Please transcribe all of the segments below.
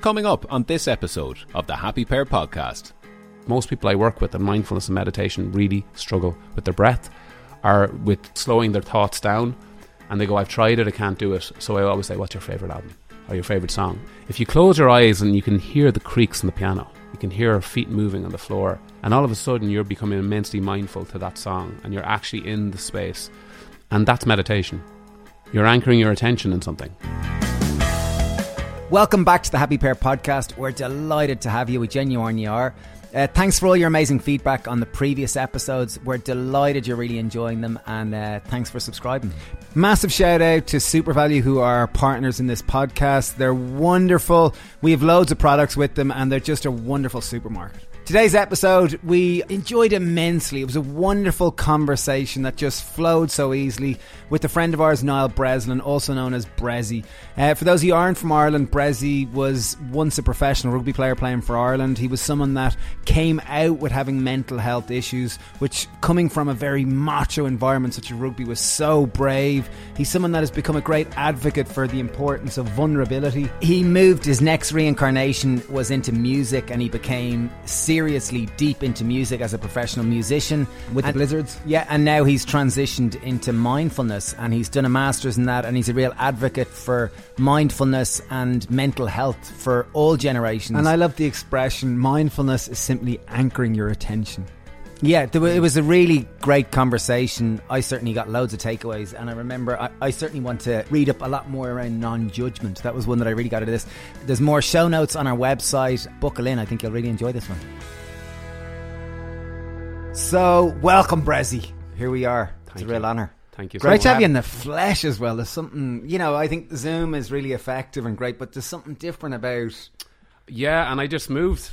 Coming up on this episode of the Happy Pear podcast. Most people I work with in mindfulness and meditation really struggle with their breath or with slowing their thoughts down. And they go, I've tried it, I can't do it. So I always say, What's your favourite album or your favourite song? If you close your eyes and you can hear the creaks in the piano, you can hear feet moving on the floor, and all of a sudden you're becoming immensely mindful to that song and you're actually in the space. And that's meditation. You're anchoring your attention in something. Welcome back to the Happy Pear podcast. We're delighted to have you. We genuinely are. Uh, thanks for all your amazing feedback on the previous episodes. We're delighted you're really enjoying them, and uh, thanks for subscribing. Massive shout out to SuperValu, who are partners in this podcast. They're wonderful. We have loads of products with them, and they're just a wonderful supermarket. Today's episode, we enjoyed immensely. It was a wonderful conversation that just flowed so easily with a friend of ours, Niall Breslin, also known as Bressie. Uh, for those who aren't from Ireland, Bressie was once a professional rugby player playing for Ireland. He was someone that came out with having mental health issues, which, coming from a very macho environment such as rugby, was so brave. He's someone that has become a great advocate for the importance of vulnerability. He moved, his next reincarnation was into music, and he became serious seriously deep into music as a professional musician with and, the Blizzards. Yeah, and now he's transitioned into mindfulness and he's done a master's in that and he's a real advocate for mindfulness and mental health for all generations. And I love the expression mindfulness is simply anchoring your attention. Yeah, it was a really great conversation. I certainly got loads of takeaways, and I remember I, I, certainly want to read up a lot more around non judgment. That was one that I really got out of this. There's more show notes on our website. Buckle in, I think you'll really enjoy this one. So, welcome, Bressie. Here we are. Thank it's a you. real honour. Thank you. Great to have you in the flesh as well. There's something, you know, I think Zoom is really effective and great, but there's something different about. Yeah, and I just moved.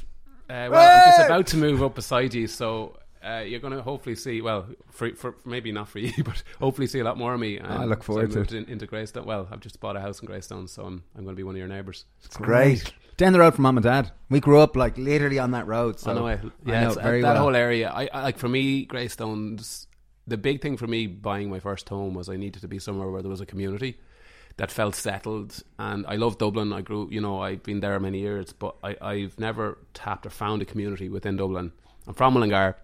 Uh, well, I'm just about to move up beside you, so uh, you're going to hopefully see. Well, for, for maybe not for you, but hopefully see a lot more of me. I look so forward to it. In, into Greystone. Well, I've just bought a house in Greystone, so I'm I'm going to be one of your neighbours. It's great. Down the road from mum and dad. We grew up like literally on that road. So I know. I, I know it very that well. whole area. I, I like for me, Greystones. The big thing for me buying my first home was I needed to be somewhere where there was a community that felt settled. And I love Dublin. I grew, you know, I've been there many years, but I, I've never tapped or found a community within Dublin. I'm from Mullingar.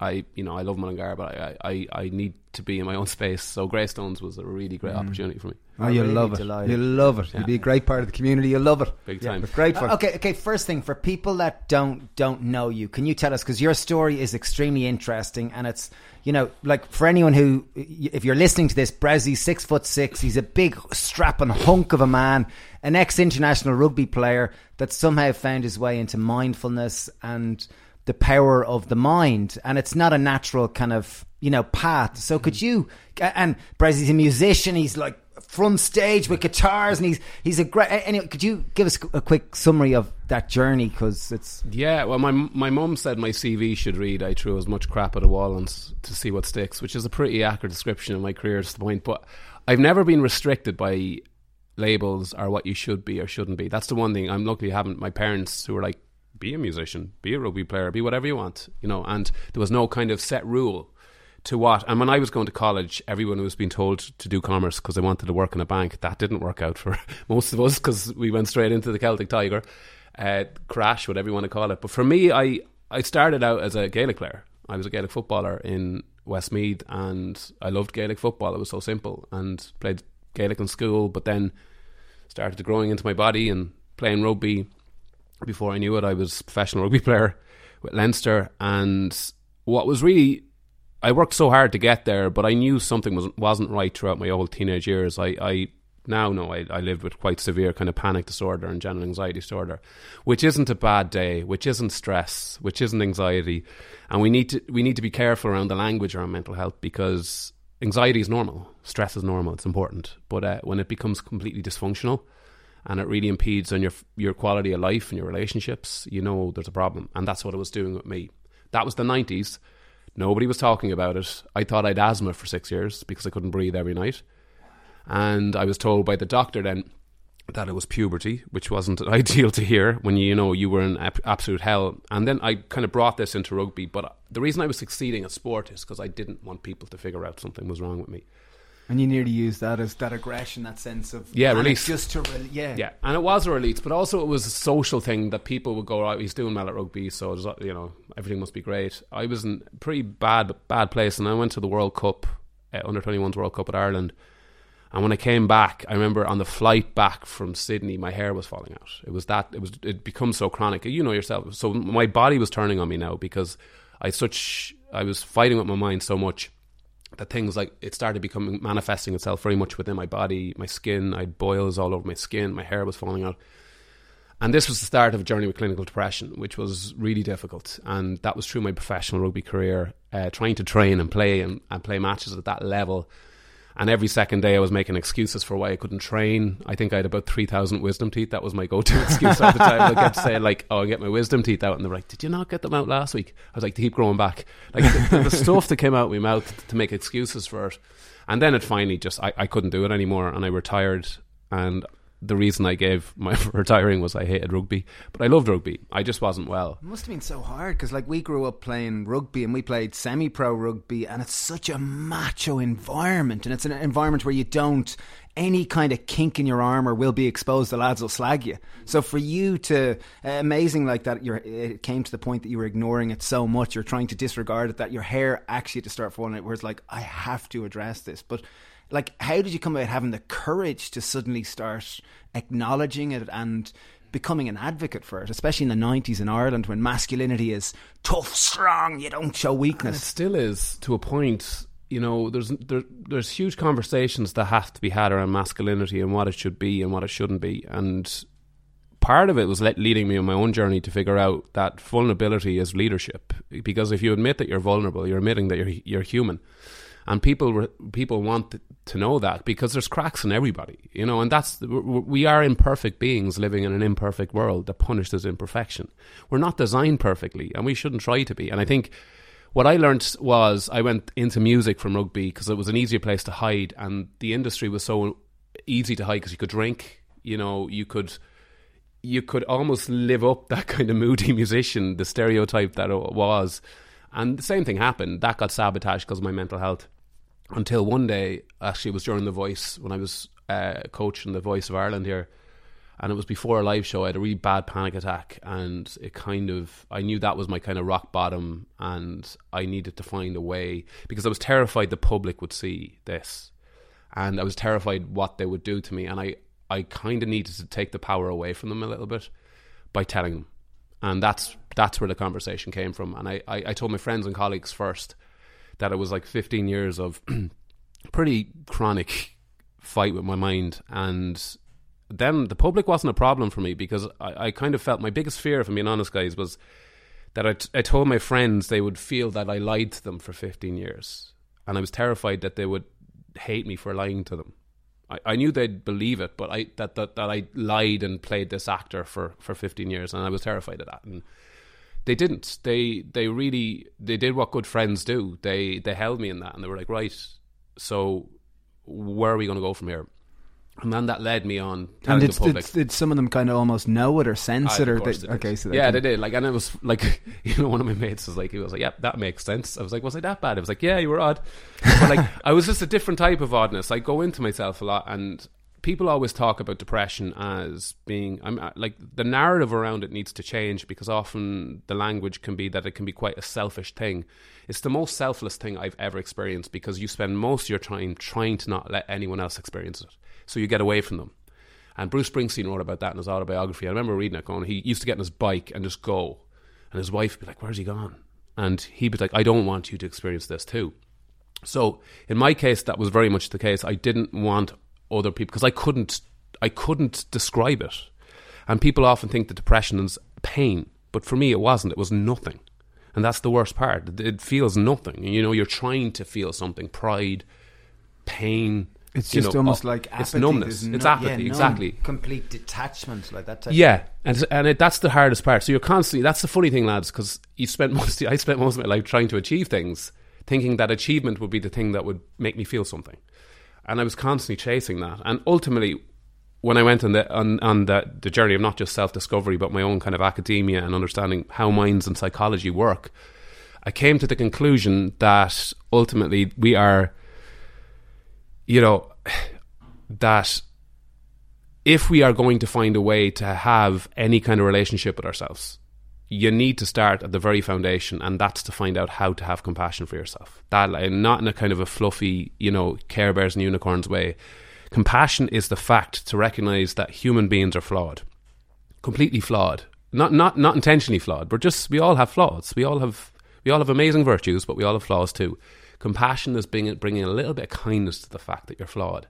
I, you know, I love Mullingar, but I, I, I need to be in my own space. So Greystones was a really great opportunity for me. Oh, you'll really love it. delighted. You'll love it. Yeah. You'll be a great part of the community. You'll love it. Big time. it's great fun. Uh, okay, okay. First thing for people that don't don't know you, can you tell us because your story is extremely interesting and it's you know like for anyone who if you're listening to this, Bressie's six foot six. He's a big strapping hunk of a man, an ex international rugby player that somehow found his way into mindfulness and the power of the mind, and it's not a natural kind of you know path. So mm-hmm. could you and Bressie's a musician. He's like front stage with guitars, and he's he's a great. Anyway, could you give us a quick summary of that journey? Because it's Yeah, well, my my mum said my CV should read "I threw as much crap at a wall and to see what sticks," which is a pretty accurate description of my career to the point. But I've never been restricted by labels or what you should be or shouldn't be. That's the one thing I'm lucky I haven't. my parents who were like, "Be a musician, be a rugby player, be whatever you want," you know. And there was no kind of set rule to what. And when I was going to college, everyone was being told to do commerce because they wanted to work in a bank. That didn't work out for most of us because we went straight into the Celtic Tiger uh, crash, whatever you want to call it. But for me, I I started out as a Gaelic player. I was a Gaelic footballer in Westmeath, and I loved Gaelic football. It was so simple, and played Gaelic in school. But then started growing into my body and playing rugby. Before I knew it, I was a professional rugby player with Leinster, and what was really I worked so hard to get there, but I knew something was wasn't right throughout my old teenage years. I, I now know I, I lived with quite severe kind of panic disorder and general anxiety disorder, which isn't a bad day, which isn't stress, which isn't anxiety, and we need to we need to be careful around the language around mental health because anxiety is normal, stress is normal, it's important, but uh, when it becomes completely dysfunctional and it really impedes on your your quality of life and your relationships, you know there's a problem, and that's what it was doing with me. That was the nineties. Nobody was talking about it. I thought I'd asthma for six years because I couldn't breathe every night. And I was told by the doctor then that it was puberty, which wasn't ideal to hear when you, know you were in ab- absolute hell. And then I kind of brought this into rugby. But the reason I was succeeding at sport is because I didn't want people to figure out something was wrong with me. And you nearly use that as that aggression, that sense of Yeah, release. just to re- yeah, Yeah, and it was a release, but also it was a social thing that people would go, right, he's doing well at rugby, so you know everything must be great. I was in a pretty bad bad place, and I went to the World Cup, uh, under 21s World Cup at Ireland, and when I came back, I remember on the flight back from Sydney, my hair was falling out. It was that it was it becomes so chronic. You know yourself. So my body was turning on me now because I such I was fighting with my mind so much that things like it started becoming manifesting itself very much within my body, my skin. I had boils all over my skin. My hair was falling out. And this was the start of a journey with clinical depression, which was really difficult. And that was through my professional rugby career, uh, trying to train and play and, and play matches at that level. And every second day, I was making excuses for why I couldn't train. I think I had about 3,000 wisdom teeth. That was my go to excuse all the time. I kept saying, like, oh, I get my wisdom teeth out. And they're like, did you not get them out last week? I was like, they keep growing back. Like, the, the stuff that came out of my mouth to make excuses for it. And then it finally just, I, I couldn't do it anymore. And I retired. And the reason I gave my retiring was I hated rugby, but I loved rugby. I just wasn't well. It must have been so hard because, like, we grew up playing rugby and we played semi pro rugby, and it's such a macho environment. And it's an environment where you don't, any kind of kink in your armour will be exposed. The lads will slag you. So for you to, uh, amazing like that, you're, it came to the point that you were ignoring it so much, you're trying to disregard it, that your hair actually to start falling out, where it's like, I have to address this. But like how did you come about having the courage to suddenly start acknowledging it and becoming an advocate for it especially in the 90s in Ireland when masculinity is tough strong you don't show weakness still is to a point. You know, there's there, there's huge conversations that have to be had around masculinity and what it should be and what it shouldn't be. And part of it was leading me on my own journey to figure out that vulnerability is leadership. Because if you admit that you're vulnerable, you're admitting that you're you're human. And people people want to know that because there's cracks in everybody, you know, and that's we are imperfect beings living in an imperfect world that punishes imperfection. We're not designed perfectly, and we shouldn't try to be. And I think what I learned was I went into music from rugby because it was an easier place to hide, and the industry was so easy to hide because you could drink, you know, you could you could almost live up that kind of moody musician, the stereotype that it was. And the same thing happened. That got sabotaged because of my mental health. Until one day, actually, it was during The Voice when I was uh, coaching The Voice of Ireland here. And it was before a live show. I had a really bad panic attack. And it kind of, I knew that was my kind of rock bottom. And I needed to find a way because I was terrified the public would see this. And I was terrified what they would do to me. And I, I kind of needed to take the power away from them a little bit by telling them. And that's that's where the conversation came from. And I, I, I told my friends and colleagues first that it was like 15 years of pretty chronic fight with my mind. And then the public wasn't a problem for me because I, I kind of felt my biggest fear, if I'm being honest, guys, was that I, t- I told my friends they would feel that I lied to them for 15 years. And I was terrified that they would hate me for lying to them. I, I knew they'd believe it, but I that, that that I lied and played this actor for, for 15 years, and I was terrified of that. And they didn't. They they really they did what good friends do. They they held me in that, and they were like, right. So where are we going to go from here? And then that led me on telling and did, the public. did, did some of them kind of almost know it or sense Ah, it or they, they okay so they yeah, they did. Like, and it was like, you know, one of my mates was like, he was like, "Yep, that makes sense." I was like, "Was I that bad?" I was like, "Yeah, you were odd." But like, I was just a different type of oddness. I go into myself a lot, and people always talk about depression as being, I'm like, the narrative around it needs to change because often the language can be that it can be quite a selfish thing. It's the most selfless thing I've ever experienced because you spend most of your time trying to not let anyone else experience it, so you get away from them. And Bruce Springsteen wrote about that in his autobiography. I remember reading it going, he used to get on his bike and just go. And his wife would be like, Where's he gone? And he'd be like, I don't want you to experience this too. So in my case, that was very much the case. I didn't want other people because I couldn't I couldn't describe it. And people often think that depression is pain, but for me it wasn't. It was nothing. And that's the worst part. It feels nothing. You know, you're trying to feel something, pride, pain. it's just know, almost uh, like apathy. it's numbness. There's It's apathy, yeah, exactly. complete detachment like that type Yeah, and and it, that's the hardest part. So you're constantly. That's the funny thing, lads, because you spent most. I spent most of my life trying to achieve things, thinking that achievement would be the thing that would make me feel something, and I was constantly chasing that. And ultimately, when I went on the on, on the, the journey of not just self discovery, but my own kind of academia and understanding how minds and psychology work, I came to the conclusion that ultimately we are you know, that if we are going to find a way to have any kind of relationship with ourselves, you need to start at the very foundation, and that's to find out how to have compassion for yourself. That, like, not in a kind of a fluffy, you know, Care Bears and unicorns way. Compassion is the fact to recognize that human beings are flawed, completely flawed, not not not intentionally flawed, but just we all have flaws. We all have we all have amazing virtues, but we all have flaws too. Compassion is bringing bringing a little bit of kindness to the fact that you're flawed.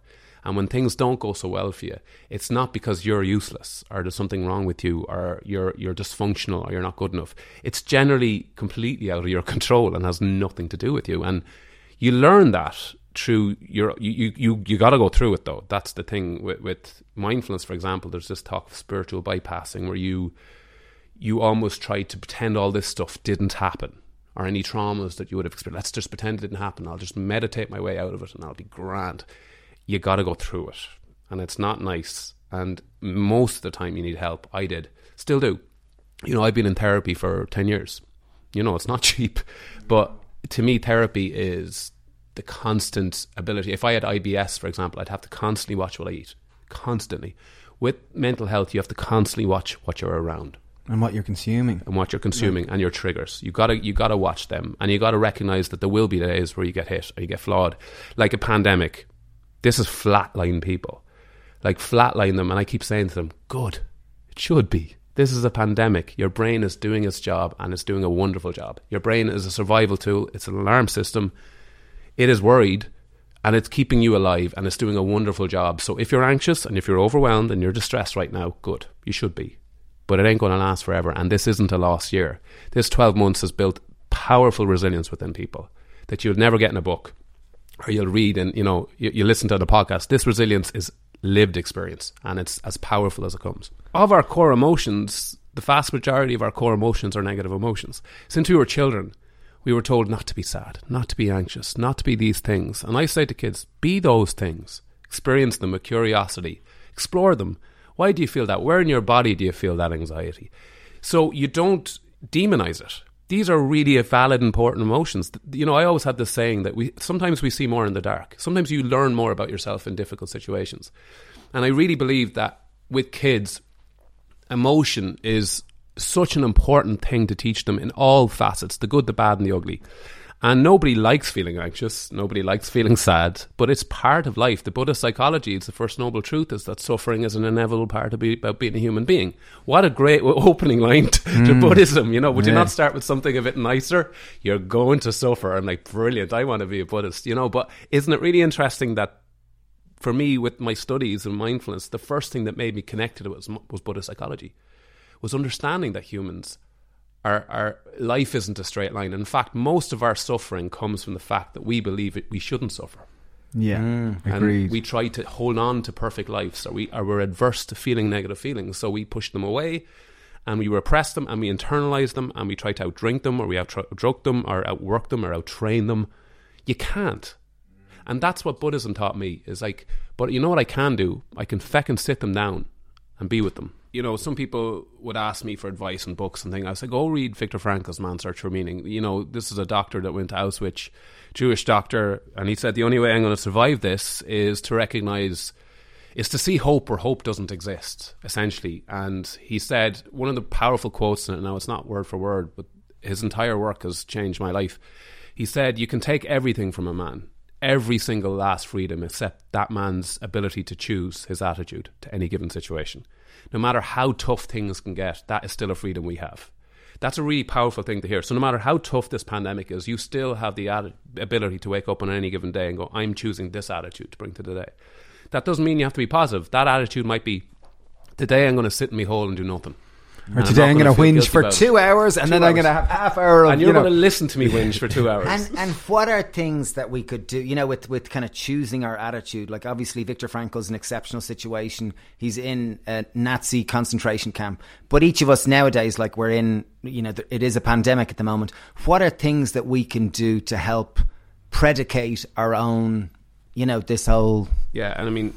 And when things don't go so well for you, it's not because you're useless or there's something wrong with you or you're you're dysfunctional or you're not good enough. It's generally completely out of your control and has nothing to do with you. And you learn that through your you you you got to go through it though. That's the thing with, with mindfulness, for example. There's this talk of spiritual bypassing where you you almost try to pretend all this stuff didn't happen or any traumas that you would have experienced. Let's just pretend it didn't happen. I'll just meditate my way out of it and I'll be grand you got to go through it. And it's not nice. And most of the time, you need help. I did. Still do. You know, I've been in therapy for 10 years. You know, it's not cheap. But to me, therapy is the constant ability. If I had IBS, for example, I'd have to constantly watch what I eat. Constantly. With mental health, you have to constantly watch what you're around and what you're consuming and what you're consuming yeah. and your triggers. You gotta you gotta watch them and you gotta recognize that there will be days where you get hit or you get flawed, like a pandemic. This is flatline people. Like flatline them, and I keep saying to them, good. It should be. This is a pandemic. Your brain is doing its job and it's doing a wonderful job. Your brain is a survival tool, it's an alarm system. It is worried and it's keeping you alive and it's doing a wonderful job. So if you're anxious and if you're overwhelmed and you're distressed right now, good. You should be. But it ain't going to last forever. And this isn't a lost year. This 12 months has built powerful resilience within people that you'll never get in a book or you'll read and you know you, you listen to the podcast this resilience is lived experience and it's as powerful as it comes. Of our core emotions the vast majority of our core emotions are negative emotions. Since we were children we were told not to be sad not to be anxious not to be these things. And i say to kids be those things. Experience them with curiosity. Explore them. Why do you feel that? Where in your body do you feel that anxiety? So you don't demonize it these are really valid, important emotions. You know, I always had this saying that we sometimes we see more in the dark. Sometimes you learn more about yourself in difficult situations, and I really believe that with kids, emotion is such an important thing to teach them in all facets the good, the bad, and the ugly. And nobody likes feeling anxious, nobody likes feeling sad, but it's part of life. The Buddhist psychology, it's the first noble truth, is that suffering is an inevitable part of be, about being a human being. What a great opening line to, mm. to Buddhism, you know. Would yeah. you not start with something a bit nicer? You're going to suffer. I'm like, brilliant, I want to be a Buddhist, you know. But isn't it really interesting that for me, with my studies and mindfulness, the first thing that made me connected to it was, was Buddhist psychology, was understanding that humans our, our life isn't a straight line. In fact, most of our suffering comes from the fact that we believe it, we shouldn't suffer. Yeah, mm, and agreed. we try to hold on to perfect lives, or we or we're adverse to feeling negative feelings, so we push them away, and we repress them, and we internalize them, and we try to outdrink them, or we outdrug them, or outwork them, or outtrain them. You can't, and that's what Buddhism taught me. Is like, but you know what I can do? I can feck and sit them down, and be with them you know, some people would ask me for advice and books and things. I said, go read Viktor Frankl's Man's Search for Meaning. You know, this is a doctor that went to Auschwitz, Jewish doctor, and he said the only way I'm going to survive this is to recognize, is to see hope where hope doesn't exist, essentially. And he said one of the powerful quotes, and now it's not word for word, but his entire work has changed my life. He said, You can take everything from a man, every single last freedom, except that man's ability to choose his attitude to any given situation no matter how tough things can get, that is still a freedom we have. That's a really powerful thing to hear. So, no matter how tough this pandemic is, you still have the ad- ability to wake up on any given day and go, I'm choosing this attitude to bring to the day. That doesn't mean you have to be positive. That attitude might be, today I'm going to sit in my hole and do nothing. Or today I'm, I'm going to whinge for two hours, and then hours. I'm going to have half hour. Of, and you're you know. going to listen to me whinge for two hours. and and what are things that we could do? You know, with with kind of choosing our attitude. Like obviously, Viktor Frankl's an exceptional situation. He's in a Nazi concentration camp, but each of us nowadays, like we're in, you know, it is a pandemic at the moment. What are things that we can do to help predicate our own? You know, this whole yeah, and I mean,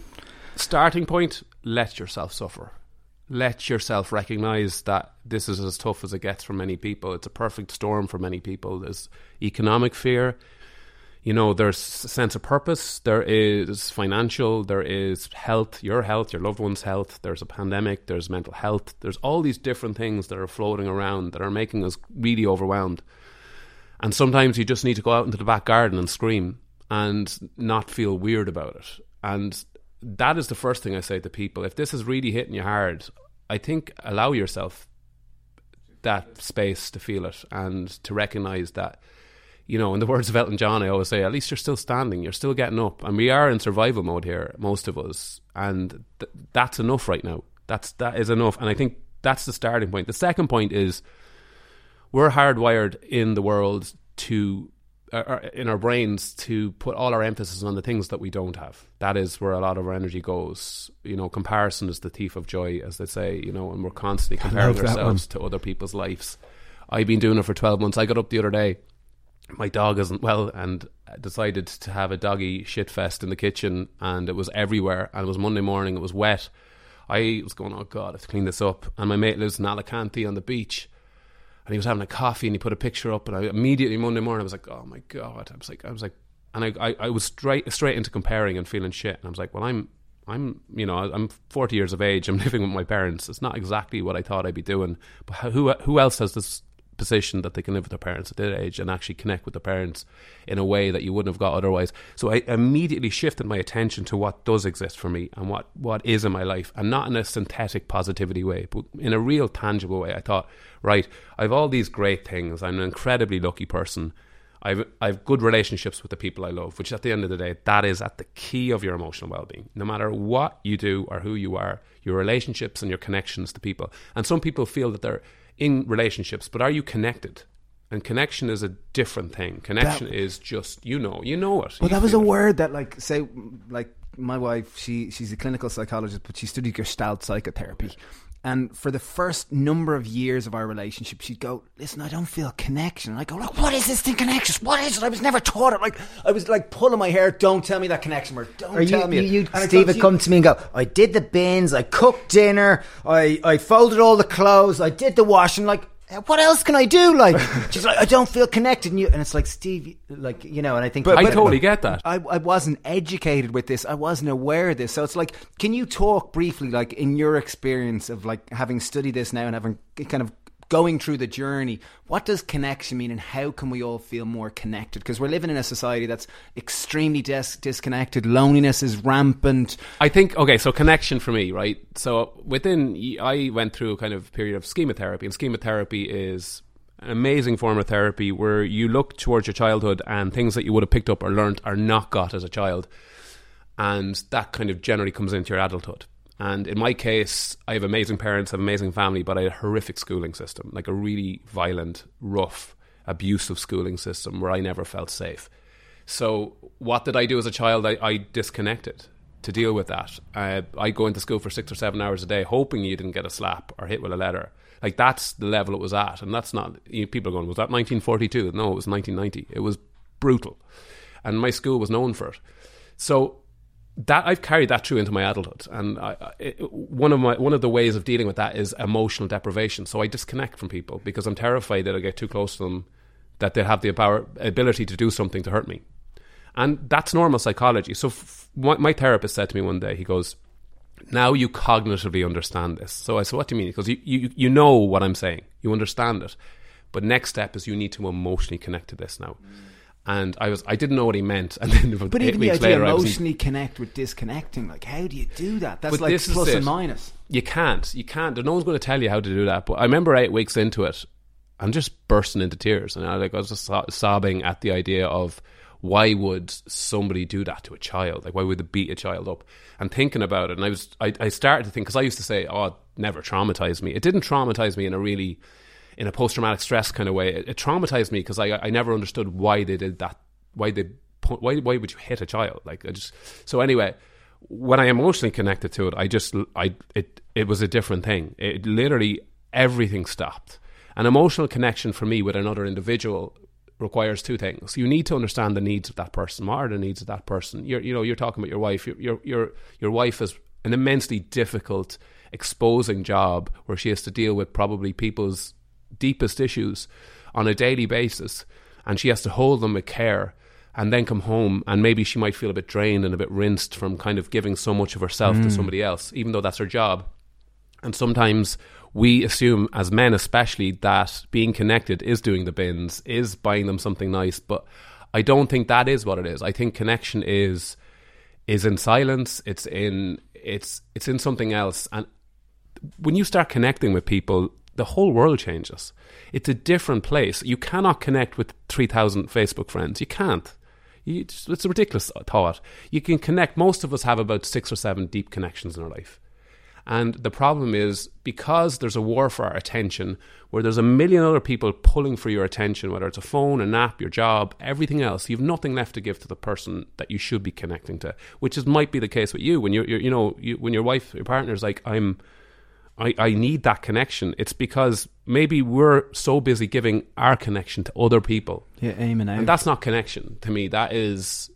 starting point: let yourself suffer let yourself recognize that this is as tough as it gets for many people. It's a perfect storm for many people. There's economic fear. you know, there's a sense of purpose, there is financial, there is health, your health, your loved one's health, there's a pandemic, there's mental health, there's all these different things that are floating around that are making us really overwhelmed. And sometimes you just need to go out into the back garden and scream and not feel weird about it. And that is the first thing I say to people. If this is really hitting you hard, I think allow yourself that space to feel it and to recognize that you know, in the words of Elton John, I always say, at least you're still standing, you're still getting up, and we are in survival mode here, most of us, and th- that's enough right now. That's that is enough, and I think that's the starting point. The second point is we're hardwired in the world to uh, uh, in our brains to put all our emphasis on the things that we don't have. That is where a lot of our energy goes. You know, comparison is the thief of joy, as they say. You know, and we're constantly comparing ourselves to other people's lives. I've been doing it for twelve months. I got up the other day my dog isn't well and decided to have a doggy shit fest in the kitchen and it was everywhere and it was Monday morning, it was wet. I was going, oh God, I have to clean this up. And my mate lives in Alicante on the beach and he was having a coffee and he put a picture up and I immediately Monday morning I was like, oh my God. I was like, I was like, and I, I, I was straight, straight into comparing and feeling shit. And I was like, well, I'm, I'm, you know, I'm 40 years of age. I'm living with my parents. It's not exactly what I thought I'd be doing. But who, who else has this position that they can live with their parents at their age and actually connect with their parents in a way that you wouldn't have got otherwise. So I immediately shifted my attention to what does exist for me and what, what is in my life, and not in a synthetic positivity way, but in a real tangible way. I thought, right, I have all these great things. I'm an incredibly lucky person. I've I've good relationships with the people I love, which at the end of the day, that is at the key of your emotional well being. No matter what you do or who you are, your relationships and your connections to people. And some people feel that they're in relationships, but are you connected? And connection is a different thing. Connection that, is just you know, you know it. Well, that was a it. word that, like, say, like my wife, she she's a clinical psychologist, but she studied Gestalt psychotherapy. And for the first number of years of our relationship, she'd go, "Listen, I don't feel connection." And I go, "Like, what is this thing, connection? What is it? I was never taught it." Like, I was like pulling my hair. Don't tell me that connection word. Don't or tell you, me. You, you Steve would come to me and go, "I did the bins. I cooked dinner. I I folded all the clothes. I did the washing." Like, what else can I do? Like, she's like, I don't feel connected. And, you, and it's like, Steve, like, you know, and I think. But, I totally get that. I, I wasn't educated with this. I wasn't aware of this. So it's like, can you talk briefly, like, in your experience of, like, having studied this now and having kind of going through the journey. What does connection mean, and how can we all feel more connected? Because we're living in a society that's extremely dis- disconnected. Loneliness is rampant. I think okay, so connection for me, right? So within, I went through a kind of period of schema therapy, and schema therapy is an amazing form of therapy where you look towards your childhood and things that you would have picked up or learned are not got as a child, and that kind of generally comes into your adulthood. And in my case, I have amazing parents, have amazing family, but I had a horrific schooling system, like a really violent, rough, abusive schooling system where I never felt safe. So, what did I do as a child? I, I disconnected to deal with that. Uh, I go into school for six or seven hours a day, hoping you didn't get a slap or hit with a letter. Like that's the level it was at, and that's not. You know, people are going, was that 1942? No, it was 1990. It was brutal, and my school was known for it. So that I've carried that through into my adulthood, and I, it, one of my one of the ways of dealing with that is emotional deprivation. So I disconnect from people because I'm terrified that I get too close to them, that they have the power, ability to do something to hurt me, and that's normal psychology. So f- my, my, therapist said to me one day, he goes, "Now you cognitively understand this." So I said, "What do you mean?" Because you, you you know what I'm saying, you understand it, but next step is you need to emotionally connect to this now. Mm and I was I didn't know what he meant. And then but even the idea later, emotionally connect with disconnecting, like how do you do that? That's like plus and minus. You can't. You can't. No one's going to tell you how to do that. But I remember eight weeks into it, I'm just bursting into tears, and I like I was just sobbing at the idea of why would somebody do that to a child? Like why would they beat a child up? And thinking about it, and I was I, I started to think because I used to say, oh, it never traumatized me. It didn't traumatize me in a really in a post traumatic stress kind of way. It, it traumatized me because I I never understood why they did that. Why they why why would you hit a child? Like I just so anyway. When I emotionally connected to it, I just I it it was a different thing. It literally everything stopped. An emotional connection for me with another individual requires two things. You need to understand the needs of that person. What are the needs of that person? You're, you know, you're talking about your wife. Your, your, your, your wife is an immensely difficult, exposing job where she has to deal with probably people's deepest issues on a daily basis, and she has to hold them with care and then come home and maybe she might feel a bit drained and a bit rinsed from kind of giving so much of herself Mm. to somebody else, even though that's her job. And sometimes we assume, as men especially, that being connected is doing the bins, is buying them something nice. But I don't think that is what it is. I think connection is is in silence. It's in it's it's in something else. And when you start connecting with people, the whole world changes. It's a different place. You cannot connect with three thousand Facebook friends. You can't. You, it's it's a ridiculous thought. You can connect. Most of us have about six or seven deep connections in our life. And the problem is because there's a war for our attention, where there's a million other people pulling for your attention, whether it's a phone, an app, your job, everything else, you've nothing left to give to the person that you should be connecting to. Which is might be the case with you when you're you know, you, when your wife, your partner's like, I'm, I, I need that connection. It's because maybe we're so busy giving our connection to other people, Yeah, aiming out. and that's not connection to me. That is,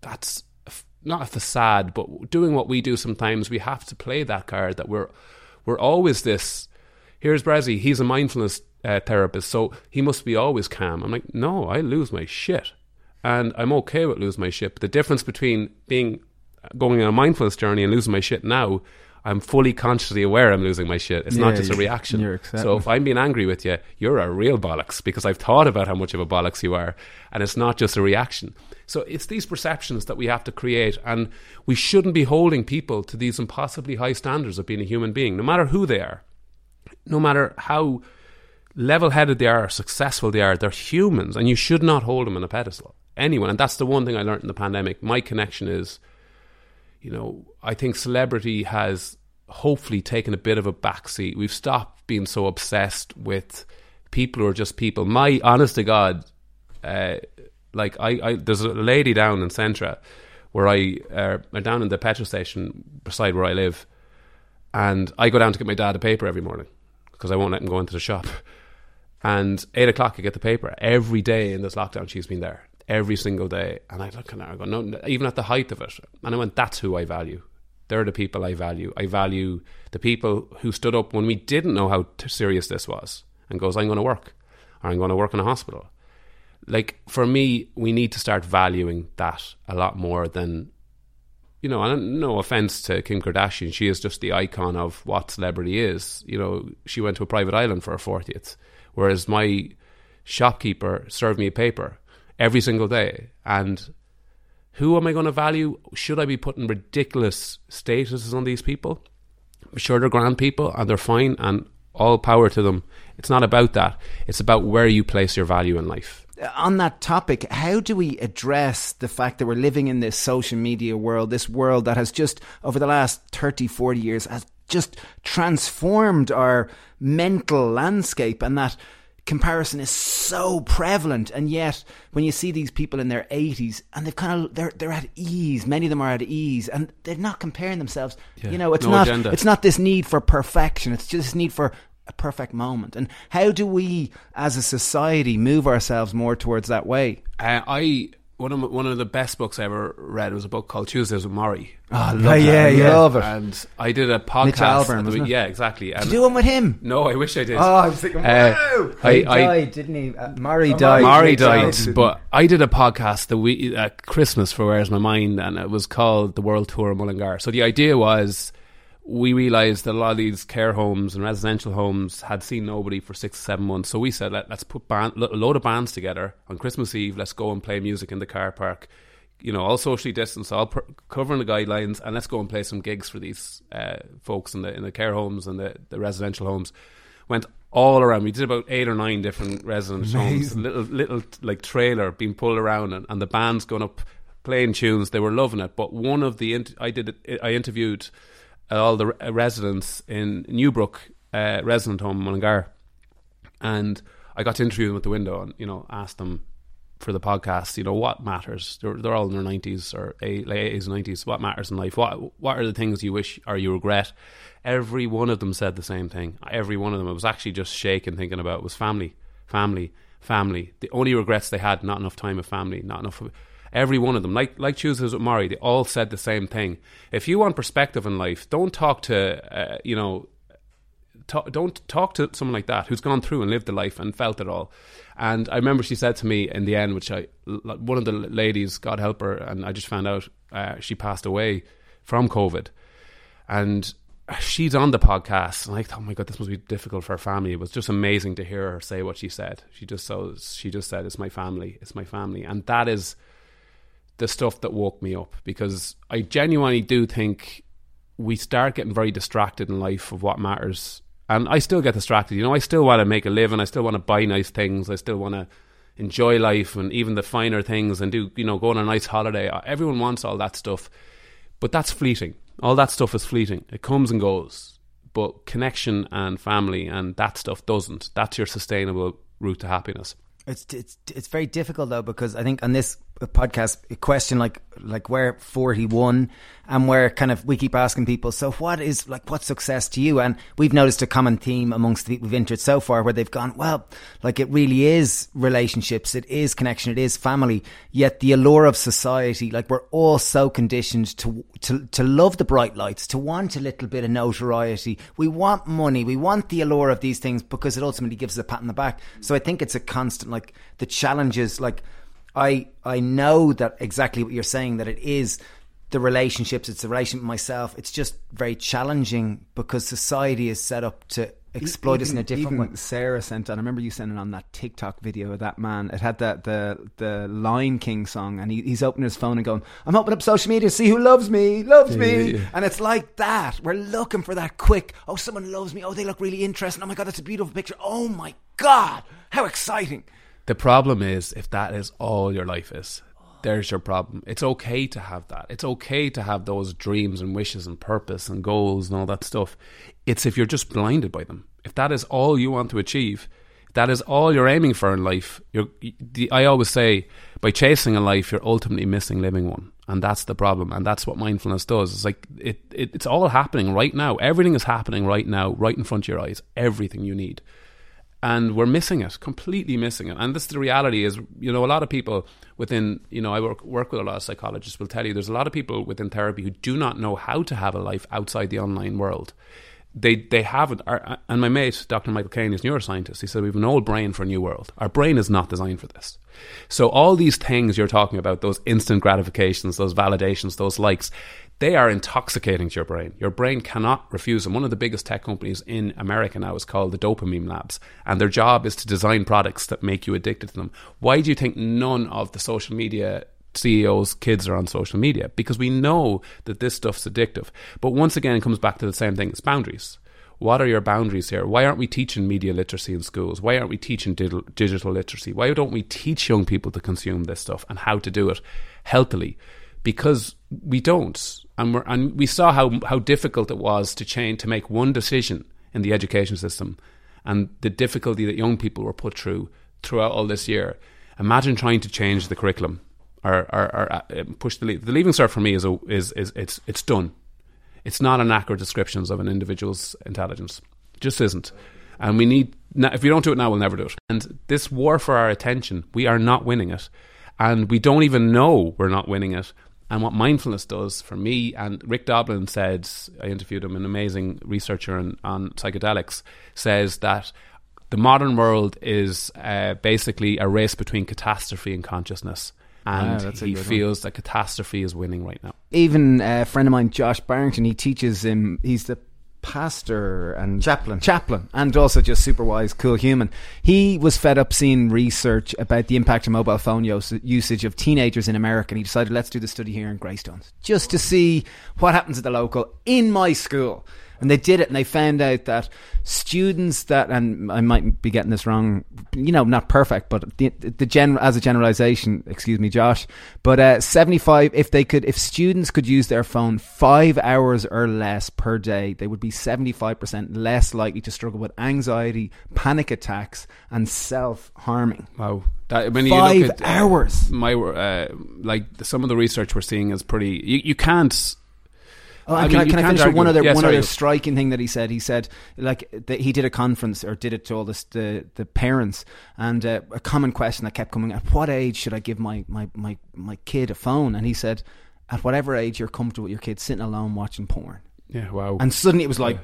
that's a f- not a facade, but doing what we do sometimes, we have to play that card that we're we're always this. Here's Bressie. He's a mindfulness uh, therapist, so he must be always calm. I'm like, no, I lose my shit, and I'm okay with losing my shit. But the difference between being going on a mindfulness journey and losing my shit now. I'm fully consciously aware I'm losing my shit. It's Yeah, not just a reaction. So if I'm being angry with you, you're a real bollocks because I've thought about how much of a bollocks you are, and it's not just a reaction. So it's these perceptions that we have to create, and we shouldn't be holding people to these impossibly high standards of being a human being, no matter who they are, no matter how level-headed they are, successful they are. They're humans, and you should not hold them on a pedestal. Anyone, and that's the one thing I learned in the pandemic. My connection is you know, I think celebrity has hopefully taken a bit of a backseat. We've stopped being so obsessed with people who are just people. My honest to God, uh, like I, I, there's a lady down in Centra where I, uh, down in the petrol station beside where I live, and I go down to get my dad a paper every morning because I won't let him go into the shop. And eight o'clock, I get the paper every day in this lockdown. She's been there every single day, and I look at her. I go, no, even at the height of it, and I went, that's who I value. They're the people I value. I value the people who stood up when we didn't know how serious this was, and goes, I'm going to work, or I'm going to work in a hospital. Like for me, we need to start valuing that a lot more than you know, and no offense to Kim Kardashian, she is just the icon of what celebrity is. You know, she went to a private island for her 40th, whereas my shopkeeper served me a paper every single day. And who am I going to value? Should I be putting ridiculous statuses on these people? I'm sure they're grand people and they're fine and all power to them. It's not about that. It's about where you place your value in life. Uh, on that topic, how do we address the fact that we're living in this social media world, this world that has just, over the last 30, 40 years, has just transformed our mental landscape and that comparison is so prevalent and yet when you see these people in their 80s and they've kind of they're they're at ease. Many of them are at ease and they're not comparing themselves. Yeah, you know it's no not agenda. it's not this need for perfection. It's just this need for a perfect moment. And how do we as a society move ourselves more towards that way? Uh, I one of one of the best books I ever read was a book called Tuesdays with Morrie. oh, yeah, yeah. love it And I did a podcast. Mitch Albom, the? Yeah, exactly. And Did you do one with him no, I wish I did. oh I was thinking Uh, wow I, he I, died, didn't he? Uh, Morrie died. Morrie Mitch died, but I did a podcast the week at Christmas for Where's My Mind, and it was called the World Tour of Mullingar. So the idea was we realised that a lot of these care homes and residential homes had seen nobody for six, seven months. So we said, Let, let's put band, a load of bands together on Christmas Eve. Let's go and play music in the car park. You know, all socially distanced, all per- covering the guidelines, and let's go and play some gigs for these uh, folks in the in the care homes and the, the residential homes. Went all around. We did about eight or nine different residence homes. Little little like trailer being pulled around, and, and the bands going up playing tunes. They were loving it. But one of the int- I did it, I interviewed all the re- residents in Newbrook uh, resident home in Mullingar, and I got to interview them at the window and you know asked them for the podcast, you know what matters. They're, they're all in their nineties or eighties, nineties. What matters in life? What what are the things you wish or you regret? Every one of them said the same thing. Every one of them. I was actually just shaking thinking about was family, family, family. The only regrets they had not enough time with family, not enough. Of, every one of them, like like Tuesdays with Morrie, they all said the same thing. If you want perspective in life, don't talk to uh, you know talk, don't talk to someone like that who's gone through and lived the life and felt it all. And I remember she said to me in the end, which I one of the ladies, God help her, and I just found out uh, she passed away from COVID, and she's on the podcast, and I thought, oh my god, this must be difficult for her family. It was just amazing to hear her say what she said. She just so she just said, "It's my family, it's my family," and that is the stuff that woke me up because I genuinely do think we start getting very distracted in life of what matters. And I still get distracted. You know, I still want to make a living. I still want to buy nice things. I still want to enjoy life and even the finer things and do, you know, go on a nice holiday. Everyone wants all that stuff. But that's fleeting. All that stuff is fleeting. It comes and goes. But connection and family and that stuff doesn't. That's your sustainable route to happiness. It's it's it's very difficult though because I think on this podcast question like like we're 41 and we're kind of we keep asking people so what is like what success to you? And we've noticed a common theme amongst the people we've entered so far where they've gone well like it really is relationships. It is connection. It is family. Yet the allure of society like we're all so conditioned to to to love the bright lights to want a little bit of notoriety. We want money. We want the allure of these things because it ultimately gives us a pat on the back. So i think it's a constant like the challenges like I I know that exactly what you're saying that it is the relationships, it's the relationship with myself. It's just very challenging because society is set up to exploit even, us in a different even way. Sarah sent on. I remember you sending on that TikTok video of that man. It had that the the Lion King song, and he, he's opening his phone and going, "I'm opening up social media to see who loves me, loves Yeah, me," yeah, yeah. and it's like that. We're looking for that quick. Oh, someone loves me. Oh, they look really interesting. Oh my god, that's a beautiful picture. Oh my god, how exciting! The problem is if that is all your life is. There's your problem. It's okay to have that. It's okay to have those dreams and wishes and purpose and goals and all that stuff. It's if you're just blinded by them. If that is all you want to achieve, that is all you're aiming for in life. The, I always say, by chasing a life, you're ultimately missing living one, and that's the problem. And that's what mindfulness does. It's like it, it it's all happening right now. Everything is happening right now, right in front of your eyes. Everything you need and we're missing it, completely missing it. And this is the reality is, you know, a lot of people within, you know, I work work with a lot of psychologists will tell you there's a lot of people within therapy who do not know how to have a life outside the online world. They they haven't. And my mate, Dr. Michael Kane, is neuroscientist. He said we have an old brain for a new world. Our brain is not designed for this. So all these things you're talking about, those instant gratifications, those validations, those likes, they are intoxicating to your brain. Your brain cannot refuse them. One of the biggest tech companies in America now is called the Dopamine Labs, and their job is to design products that make you addicted to them. Why do you think none of the social media CEOs' kids are on social media? Because we know that this stuff's addictive. But once again, it comes back to the same thing it's boundaries. What are your boundaries here? Why aren't we teaching media literacy in schools? Why aren't we teaching digital, literacy? Why don't we teach young people to consume this stuff and how to do it healthily? Because we don't and we and we saw how how difficult it was to change to make one decision in the education system, and the difficulty that young people were put through throughout all this year. Imagine trying to change the curriculum or, or, or uh, push the the leaving cert for me is a, is is it's it's done. It's not an accurate description of an individual's intelligence. It just isn't. And we need if we don't do it now, we'll never do it. And this war for our attention, we are not winning it, and we don't even know we're not winning it and what mindfulness does for me, and Rick Doblin said, I interviewed him, an amazing researcher on, on psychedelics, says that the modern world is uh, basically a race between catastrophe and consciousness. And Wow, he good one. feels that catastrophe is winning right now. Even a friend of mine, Josh Barrington, he teaches him. He's the pastor and Chaplain. chaplain, and also just super wise, cool human. He was fed up seeing research about the impact of mobile phone usage of teenagers in America, and he decided, let's do the study here in Greystones, just to see what happens at the local in my school. And they did it, and they found out that students that, and I might be getting this wrong, you know, not perfect, but the, the gen, as a generalization, excuse me, Josh, but uh, 75, if they could, if students could use their phone five hours or less per day, they would be 75% less likely to struggle with anxiety, panic attacks, and self harming. Wow. That, when you Five look at, uh, hours. my uh, like some of the research we're seeing is pretty. You, you can't. Oh, I and mean, can I, can I can't finish with one other Yeah, one sorry. other striking thing that he said? He said like that he did a conference or did it to all this, the the parents, and uh, a common question that kept coming: At what age should I give my my my my kid a phone? And he said, at whatever age you're comfortable with your kid sitting alone watching porn. Yeah. Wow. And suddenly it was like,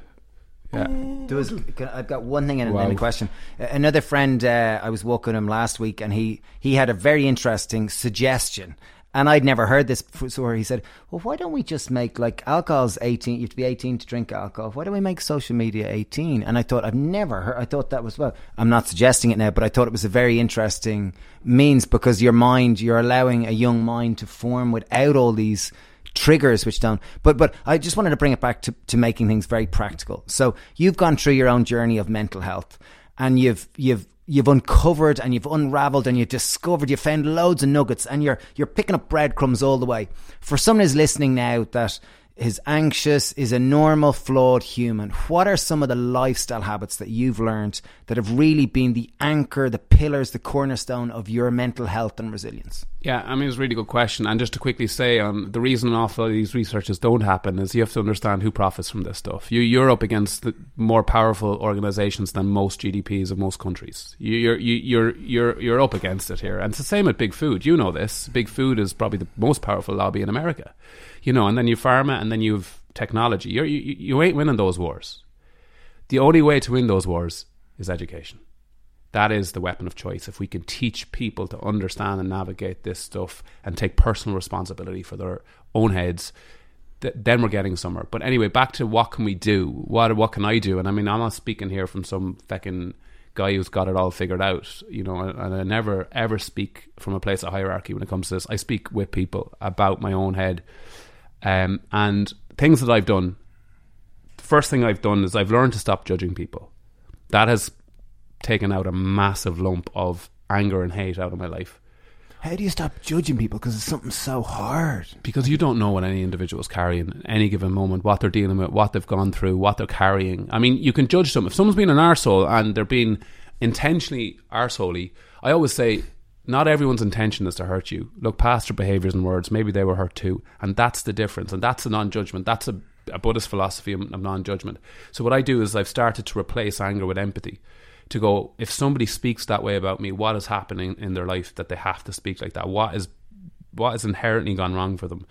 Yeah. There was, I've got one thing and Wow. then a question. Another friend, uh, I was walking him last week, and he he had a very interesting suggestion. And I'd never heard this before. He said, "Well, why don't we just make like alcohol's eighteen? You have to be eighteen to drink alcohol. Why don't we make social media eighteen? And I thought I've never heard. I thought that was well. I'm not suggesting it now, but I thought it was a very interesting means because your mind, you're allowing a young mind to form without all these triggers which don't but but I just wanted to bring it back to, to making things very practical. So you've gone through your own journey of mental health and you've you've you've uncovered and you've unraveled and you've discovered you've found loads of nuggets and you're you're picking up breadcrumbs all the way. For someone who's listening now that is anxious, is a normal, flawed human. What are some of the lifestyle habits that you've learned that have really been the anchor, the pillars, the cornerstone of your mental health and resilience? Yeah, I mean, it's a really good question. And just to quickly say, um, the reason an awful lot of these researches don't happen is you have to understand who profits from this stuff. You, you're up against the more powerful organizations than most GDPs of most countries. You, you're, you, you're, you're, you're up against it here. And it's the same with Big Food. You know this. Big Food is probably the most powerful lobby in America. You know, and then you pharma, and then you've technology. You're, you, you ain't winning those wars. The only way to win those wars is education. That is the weapon of choice. If we can teach people to understand and navigate this stuff and take personal responsibility for their own heads, th- then we're getting somewhere. But anyway, back to what can we do? What what can I do? And I mean, I'm not speaking here from some fucking guy who's got it all figured out, you know. And, and I never ever speak from a place of hierarchy when it comes to this. I speak with people about my own head, um, and things that I've done. The first thing I've done is I've learned to stop judging people. That has taken out a massive lump of anger and hate out of my life How do you stop judging people? Because it's something so hard. because you don't know what any individual is carrying at any given moment, what they're dealing with, what they've gone through, what they're carrying. I mean, you can judge them. If someone's been an arsehole and they're being intentionally arseholey, I always say, not everyone's intention is to hurt you. Look past their behaviours and words. Maybe they were hurt too. And that's the difference. And that's a non judgment. That's a, a Buddhist philosophy of, non judgment. So, what I do is I've started to replace anger with empathy. To go, if somebody speaks that way about me, what is happening in their life that they have to speak like that? What is what has inherently gone wrong for them.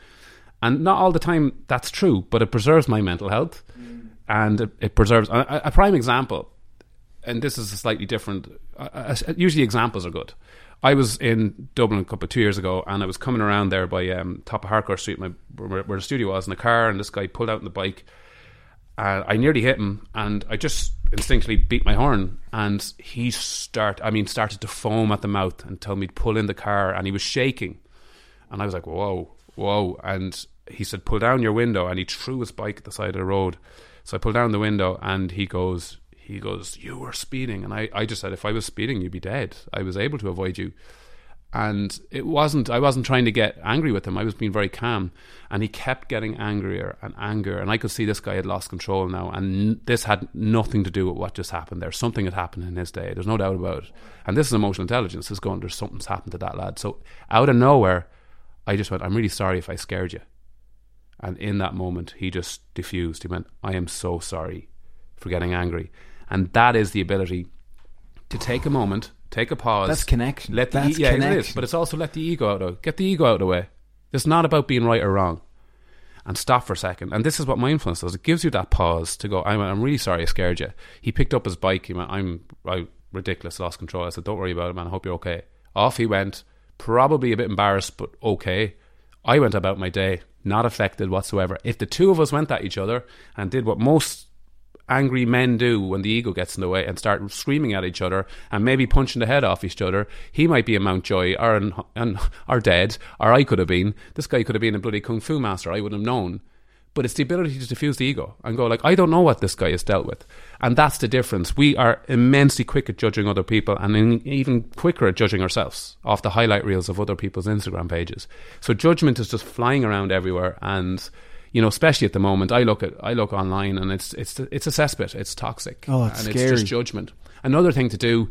And not all the time that's true, but it preserves my mental health and it, it preserves a, a- a prime example. And this is a slightly different. Uh, uh, usually, examples are good. I was in Dublin a couple of two years ago, and I was coming around there by um, top of Harcourt Street, my, where, where the studio was, in the car, and this guy pulled out in the bike, and I nearly hit him, and I just instinctively beat my horn, and he start, I mean, started to foam at the mouth and told me to pull in the car, and he was shaking, and I was like, whoa, whoa, and he said, pull down your window, and he threw his bike at the side of the road, so I pulled down the window, and he goes, he goes, you were speeding, and I, I just said, if I was speeding, you'd be dead. I was able to avoid you. And it wasn't i wasn't trying to get angry with him. I was being very calm. And he kept getting angrier and angrier and i could see this guy had lost control now. And this had nothing to do with what just happened there. Something had happened in his day. There's no doubt about it. And this is emotional intelligence. Is going there's something's happened to that lad. So out of nowhere i just went i'm really sorry if i scared you. And in that moment he just diffused. He went i am so sorry for getting angry and that is the ability to take a moment take a pause That's connection. let the That's e- yeah, it is, connection. but it's also let the ego out of get the ego out of the way. It's not about being right or wrong, and stop for a second. And this is what mindfulness does. It gives you that pause to go. I'm, I'm really sorry I scared you. He picked up his bike. He went, I'm I, ridiculous, lost control. I said, don't worry about it, man. I hope you're okay. Off he went, probably a bit embarrassed, but okay. I went about my day, not affected whatsoever. If the two of us went at each other and did what most angry men do when the ego gets in the way and start screaming at each other and maybe punching the head off each other. He might be a Mountjoy or an, an, or dead, or I could have been. This guy could have been a bloody kung fu master. I wouldn't have known. But it's the ability to diffuse the ego and go like, I don't know what this guy has dealt with, and that's the difference. We are immensely quick at judging other people, and in- even quicker at judging ourselves off the highlight reels of other people's Instagram pages. So judgment is just flying around everywhere, and you know, especially at the moment, I look at I look online and it's it's it's a cesspit. It's toxic. Oh, it's and scary. it's just judgment. Another thing to do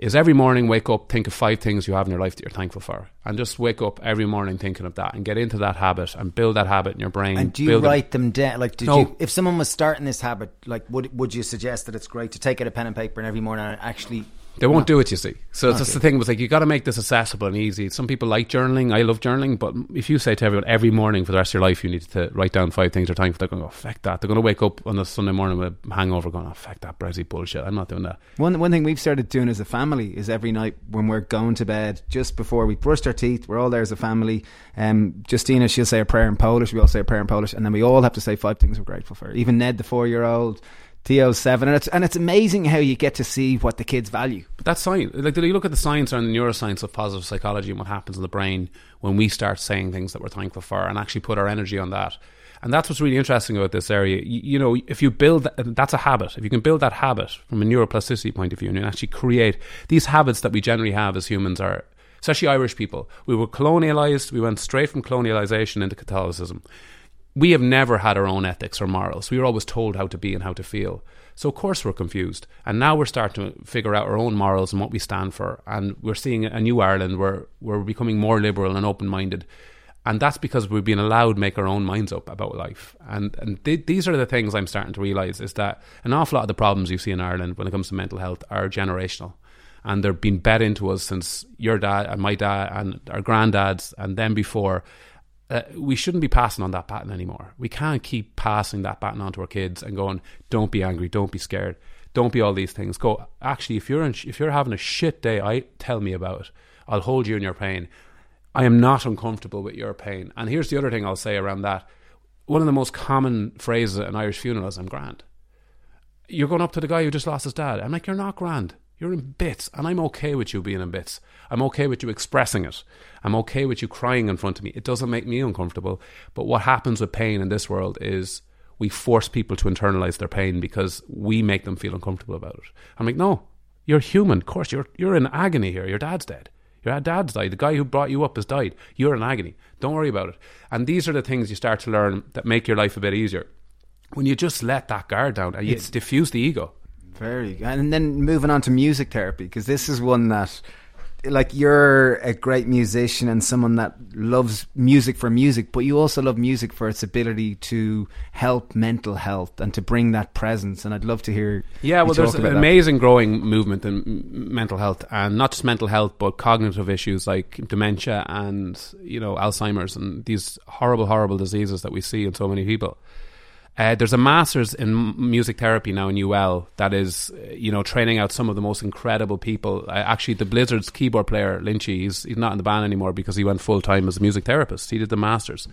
is every morning wake up, think of five things you have in your life that you're thankful for, and just wake up every morning thinking of that and get into that habit and build that habit in your brain. And do you write them down? Like, did No. you? If someone was starting this habit, like, would would you suggest that it's great to take out a pen and paper and every morning and actually? They won't do it, you see. So that's the thing. Was like you got to make this accessible and easy. Some people like journaling. I love journaling, but if you say to everyone every morning for the rest of your life you need to write down five things you're thankful, they're going to go, "Fuck that." They're going to wake up on a Sunday morning with a hangover, going, "Oh, fuck that, Bressie bullshit." I'm not doing that. One one thing we've started doing as a family is every night when we're going to bed, just before we brush our teeth, we're all there as a family. Um, Justina, she'll say a prayer in Polish. We all say a prayer in Polish, and then we all have to say five things we're grateful for. Even Ned, the four-year-old, Theo's oh seven, and it's and it's amazing how you get to see what the kids value. But that's science. Like, you look at the science and the neuroscience of positive psychology and what happens in the brain when we start saying things that we're thankful for and actually put our energy on that. And that's what's really interesting about this area. You, you know, if you build that, that's a habit. If you can build that habit from a neuroplasticity point of view and you actually create these habits that we generally have as humans are, especially Irish people, we were colonialized. We went straight from colonialization into Catholicism we have never had our own ethics or morals. We were always told how to be and how to feel. So of course we're confused, and now we're starting to figure out our own morals and what we stand for. And we're seeing a new Ireland where we're becoming more liberal and open minded, and that's because we've been allowed to make our own minds up about life. And and th- these are the things I'm starting to realise is that an awful lot of the problems you see in Ireland when it comes to mental health are generational. And they're being bet into us since your dad and my dad and our granddads and then before uh, we shouldn't be passing on that baton anymore. We can't keep passing that baton on to our kids and going, "Don't be angry, don't be scared, don't be all these things." Go, actually, if you're in, if you're having a shit day, I tell me about it. I'll hold you in your pain. I am not uncomfortable with your pain. And here's the other thing I'll say around that. One of the most common phrases at an Irish funeral is, "I'm grand." You're going up to the guy who just lost his dad. I'm like, "You're not grand." You're in bits, and I'm okay with you being in bits. I'm okay with you expressing it. I'm okay with you crying in front of me. It doesn't make me uncomfortable. But what happens with pain in this world is we force people to internalize their pain because we make them feel uncomfortable about it. I'm like, no, you're human. Of course, you're you're in agony here. Your dad's dead. Your dad's died. The guy who brought you up has died. You're in agony. Don't worry about it. And these are the things you start to learn that make your life a bit easier. When you just let that guard down and you diffuse the ego. Very good. And then moving on to music therapy, because this is one that, like, you're a great musician and someone that loves music for music, but you also love music for its ability to help mental health and to bring that presence. And I'd love to hear. Yeah, well, there's an that. amazing growing movement in mental health, and not just mental health, but cognitive issues like dementia and you know Alzheimer's and these horrible, horrible diseases that we see in so many people. Uh, there's a master's in music therapy now in UL that is, uh, you know, training out some of the most incredible people. Uh, actually, the Blizzards' keyboard player Lynchy, he's he's not in the band anymore because he went full time as a music therapist. He did the masters,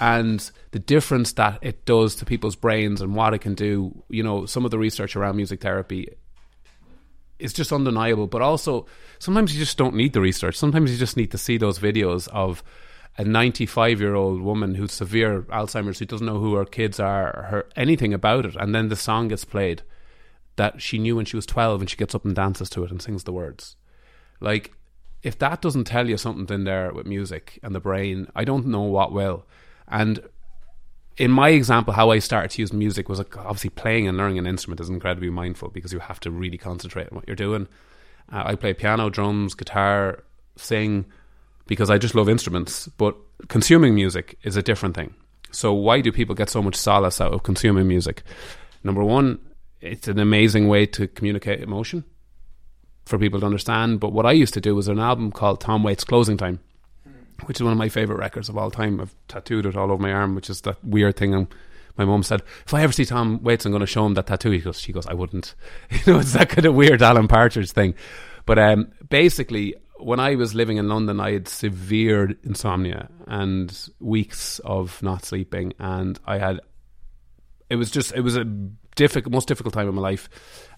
and the difference that it does to people's brains and what it can do. You know, some of the research around music therapy is just undeniable. But also, sometimes you just don't need the research. Sometimes you just need to see those videos of a 95 year old woman who's severe Alzheimer's, who doesn't know who her kids are, or her anything about it, and then the song gets played that she knew when she was 12, and she gets up and dances to it and sings the words. Like, if that doesn't tell you something in there with music and the brain, I don't know what will. And in my example, how I started to use music was like, obviously playing and learning an instrument is incredibly mindful because you have to really concentrate on what you're doing. Uh, I play piano, drums, guitar, sing because I just love instruments. But consuming music is a different thing. So why do people get so much solace out of consuming music? Number one, it's an amazing way to communicate emotion for people to understand. But what I used to do was an album called Tom Waits' Closing Time, which is one of my favorite records of all time. I've tattooed it all over my arm, which is that weird thing. And my mom said, if I ever see Tom Waits, I'm going to show him that tattoo. He goes, she goes, I wouldn't. You know, it's that kind of weird Alan Partridge thing. But um, basically, when I was living in London, I had severe insomnia and weeks of not sleeping, and I had. It was just it was a difficult, most difficult time of my life,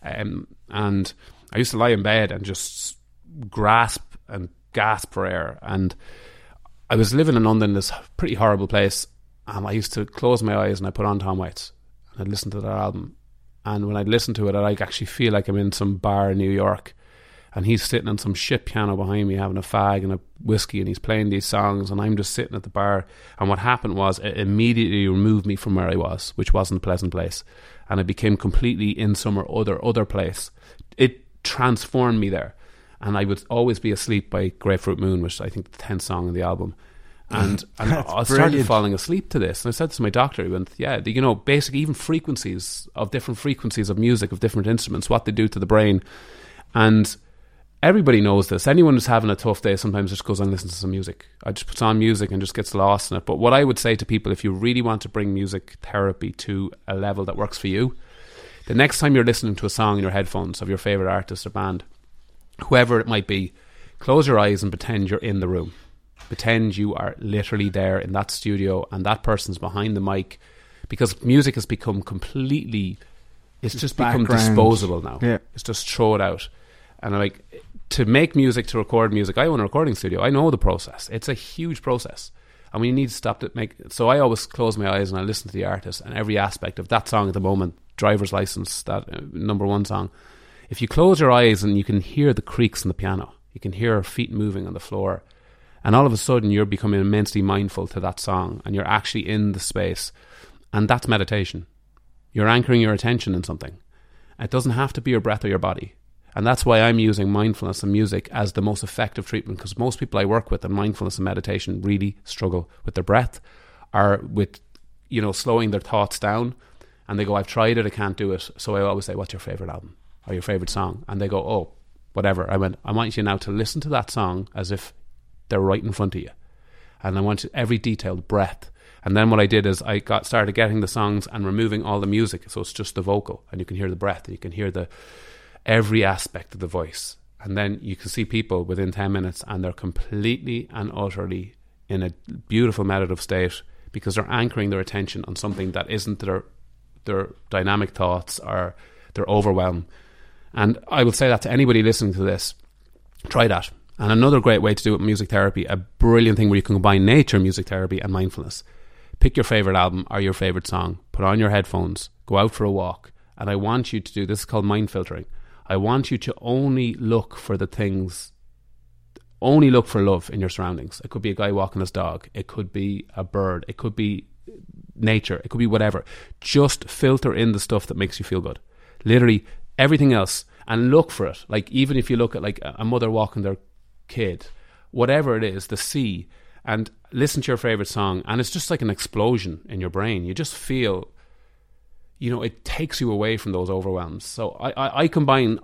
um, and I used to lie in bed and just grasp and gasp for air. And I was living in London, this pretty horrible place. And I used to close my eyes and I put on Tom Waits and I'd listen to that album. And when I'd listen to it, I'd like actually feel like I'm in some bar in New York. And he's sitting on some shit piano behind me having a fag and a whiskey and he's playing these songs and I'm just sitting at the bar. And what happened was it immediately removed me from where I was, which wasn't a pleasant place. And I became completely in some or other other place. It transformed me there. and I would always be asleep by Grapefruit Moon, which I think the tenth song in the album. And, and I started brilliant. falling asleep to this. And I said to my doctor, he went, Yeah, the, you know, basic, even frequencies of different frequencies of music, of different instruments, what they do to the brain. And everybody knows this. Anyone who's having a tough day sometimes just goes and listens to some music. I just puts on music and just gets lost in it. But what I would say to people, if you really want to bring music therapy to a level that works for you, the next time you're listening to a song in your headphones of your favorite artist or band, whoever it might be, close your eyes and pretend you're in the room. Pretend you are literally there in that studio and that person's behind the mic because music has become completely it's just, become background. disposable now. Yeah. It's just throw it out. And like to make music, to record music, I own a recording studio. I know the process. It's a huge process. And we need to stop to make so I always close my eyes and I listen to the artist and every aspect of that song at the moment, driver's license, that uh, number one song. If you close your eyes and you can hear the creaks in the piano, you can hear feet moving on the floor, and all of a sudden you're becoming immensely mindful to that song and you're actually in the space. And that's meditation. You're anchoring your attention in something. It doesn't have to be your breath or your body. And that's why I'm using mindfulness and music as the most effective treatment because most people I work with in mindfulness and meditation really struggle with their breath or with, you know, slowing their thoughts down. And they go, I've tried it, I can't do it. So I always say, What's your favorite album or your favorite song? And they go, Oh, whatever. I went, I want you now to listen to that song as if they're right in front of you. And I want you, every detailed breath. And then what I did is I got started getting the songs and removing all the music, so it's just the vocal, and you can hear the breath, and you can hear the every aspect of the voice. And then you can see people within ten minutes, and they're completely and utterly in a beautiful meditative state because they're anchoring their attention on something that isn't their their dynamic thoughts or their overwhelm. And I will say that to anybody listening to this, try that. And another great way to do it, music therapy, a brilliant thing where you can combine nature, music therapy, and mindfulness. Pick your favorite album or your favorite song, put on your headphones, go out for a walk, and I want you to do this is called mind filtering. I want you to only look for the things, only look for love in your surroundings. It could be a guy walking his dog, it could be a bird, it could be nature, it could be whatever. Just filter in the stuff that makes you feel good. Literally everything else, and look for it. Like even if you look at like a mother walking their kid, whatever it is, the sea, and listen to your favorite song, and it's just like an explosion in your brain. You just feel, you know, it takes you away from those overwhelms. So I, I, I combine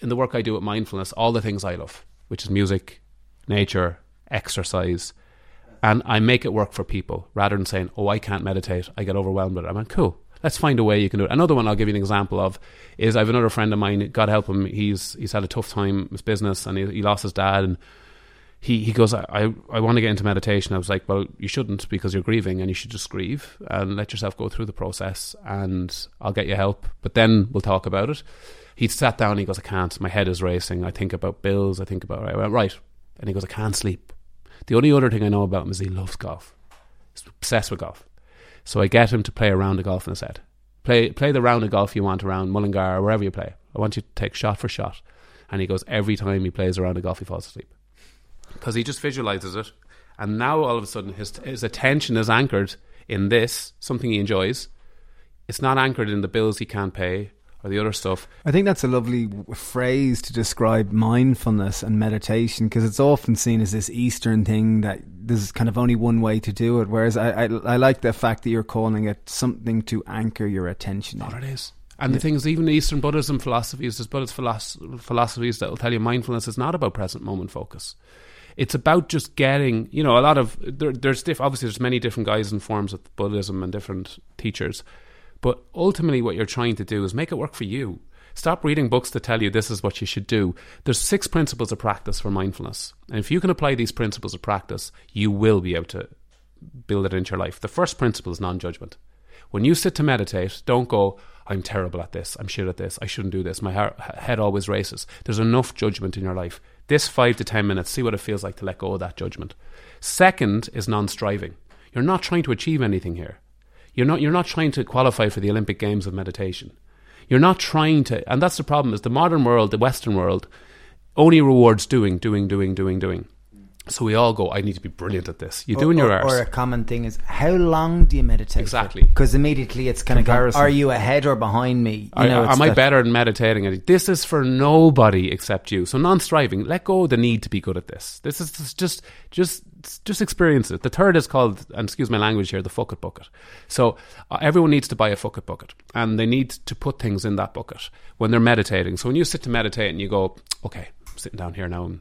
in the work I do with mindfulness all the things I love, which is music, nature, exercise, and I make it work for people rather than saying, "Oh, I can't meditate, I get overwhelmed with it." I mean, cool. Let's find a way you can do it. Another one I'll give you an example of is I have another friend of mine. God help him, he's he's had a tough time with business and he, he lost his dad and he, he goes, I, I, I want to get into meditation. I was like, well, you shouldn't because you're grieving and you should just grieve and let yourself go through the process and I'll get you help. But then we'll talk about it. He sat down and he goes, I can't. My head is racing. I think about bills. I think about, I went, right. And he goes, I can't sleep. The only other thing I know about him is he loves golf. He's obsessed with golf. So I get him to play a round of golf in his head. Play, play the round of golf you want around Mullingar or wherever you play. I want you to take shot for shot. And he goes, every time he plays a round of golf, he falls asleep because he just visualizes it, and now all of a sudden his his attention is anchored in this something he enjoys. It's not anchored in the bills he can't pay or the other stuff. I think that's a lovely phrase to describe mindfulness and meditation because it's often seen as this Eastern thing that there's kind of only one way to do it. Whereas I, I, I like the fact that you're calling it something to anchor your attention. What it is. And the thing is, even Eastern Buddhism philosophies, there's Buddhist philosophies that will tell you mindfulness is not about present moment focus. It's about just getting, you know, a lot of there, there's diff, obviously there's many different guys and forms of Buddhism and different teachers, but ultimately what you're trying to do is make it work for you. Stop reading books to tell you this is what you should do. There's six principles of practice for mindfulness, and if you can apply these principles of practice, you will be able to build it into your life. The first principle is non-judgment. When you sit to meditate, don't go, I'm terrible at this, I'm shit at this, I shouldn't do this, my head always races. There's enough judgment in your life. This five to ten minutes, see what it feels like to let go of that judgment. Second is non striving. You're not trying to achieve anything here. You're not, you're not trying to qualify for the Olympic Games of meditation. You're not trying to, and that's the problem, is the modern world, the Western world, only rewards doing, doing, doing, doing, doing. So we all go, I need to be brilliant at this. You're doing your or, arse. or a common thing is how long do you meditate? Exactly. Because immediately it's kind of Comparison. are you ahead or behind me? You Are, know, it's am I better at meditating? This is for nobody except you. So non-striving. Let go of the need to be good at this. This is just just just, just experience it. The third is called, and excuse my language here, the fuck it bucket. So uh, everyone needs to buy a fuck it bucket, and they need to put things in that bucket when they're meditating. So when you sit to meditate and you go, okay, I'm sitting down here now, and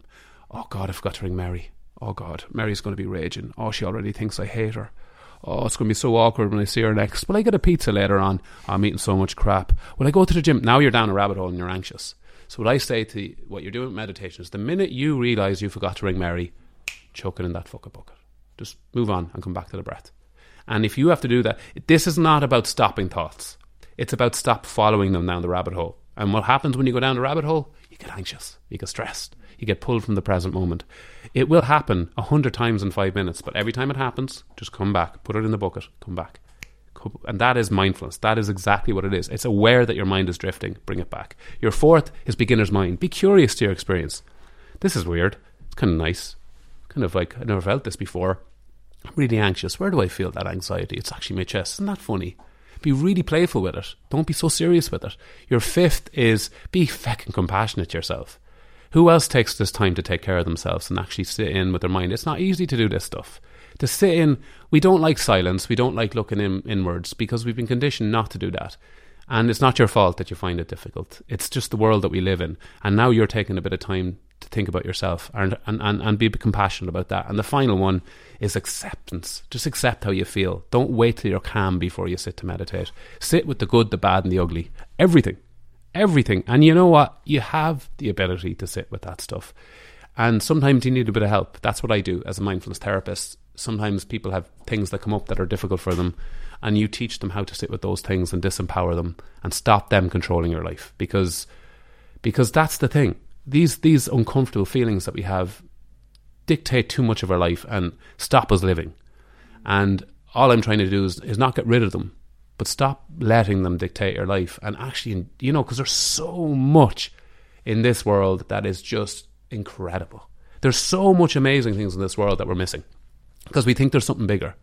oh God, I forgot to ring Mary. Oh God, Mary's going to be raging. Oh, she already thinks I hate her. Oh, it's going to be so awkward when I see her next. Will I get a pizza later on? I'm eating so much crap. Will I go to the gym? Now you're down a rabbit hole and you're anxious. So what I say to you, what you're doing with meditation is the minute you realise you forgot to ring Mary, chuck it in that fucking bucket. Just move on and come back to the breath. And if you have to do that, this is not about stopping thoughts. It's about stop following them down the rabbit hole. And what happens when you go down the rabbit hole? You get anxious. You get stressed. You get pulled from the present moment. It will happen a hundred times in five minutes, but every time it happens, just come back, put it in the bucket, come back. And that is mindfulness. That is exactly what it is. It's aware that your mind is drifting. Bring it back. Your fourth is beginner's mind. Be curious to your experience. This is weird. It's kind of nice. Kind of like I never felt this before. I'm really anxious. Where do I feel that anxiety? It's actually my chest. Isn't that funny? Be really playful with it. Don't be so serious with it. Your fifth is be fucking compassionate yourself. Who else takes this time to take care of themselves and actually sit in with their mind? It's not easy to do this stuff. To sit in, we don't like silence. We don't like looking in, inwards because we've been conditioned not to do that. And it's not your fault that you find it difficult. It's just the world that we live in. And now you're taking a bit of time to think about yourself and, and, and, and be compassionate about that. And the final one is acceptance. Just accept how you feel. Don't wait till you're calm before you sit to meditate. Sit with the good, the bad, and the ugly. Everything. Everything. And you know what? You have the ability to sit with that stuff. And sometimes you need a bit of help. That's what I do as a mindfulness therapist. Sometimes people have things that come up that are difficult for them, and you teach them how to sit with those things and disempower them and stop them controlling your life because because that's the thing. These these uncomfortable feelings that we have dictate too much of our life and stop us living. And all I'm trying to do is, is not get rid of them, but stop letting them dictate your life. And actually, you know, because there's so much in this world that is just incredible. There's so much amazing things in this world that we're missing because we think there's something bigger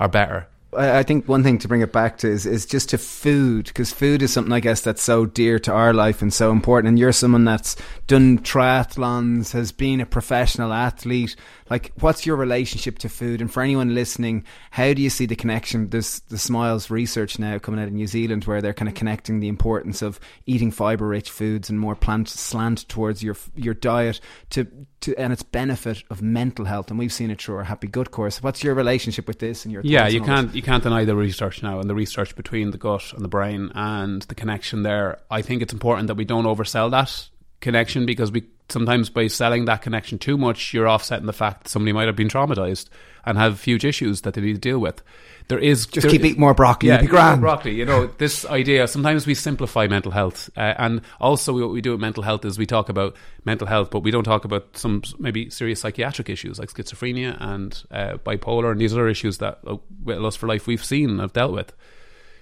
or better. I think one thing to bring it back to is, is just to food, because food is something I guess that's so dear to our life and so important. And you're someone that's done triathlons, has been a professional athlete. Like, what's your relationship to food? And for anyone listening, how do you see the connection? There's the Smiles research now coming out of New Zealand where they're kind of connecting the importance of eating fiber rich foods and more plant slant towards your your diet to, to and its benefit of mental health. And we've seen it through our Happy Gut course. What's your relationship with this and your Yeah, you on all this? can't you can't deny the research now and the research between the gut and the brain and the connection there. I think it's important that we don't oversell that connection because we sometimes by selling that connection too much, you're offsetting the fact that somebody might have been traumatized and have huge issues that they need to deal with. There is Just there- keep eating more broccoli. yeah, you'll be eat more grand. broccoli. You know, this idea. Sometimes we simplify mental health, uh, and also what we do with mental health is we talk about mental health, but we don't talk about some maybe serious psychiatric issues like schizophrenia and uh, bipolar and these other issues that uh, with Lust for Life we've seen and have dealt with.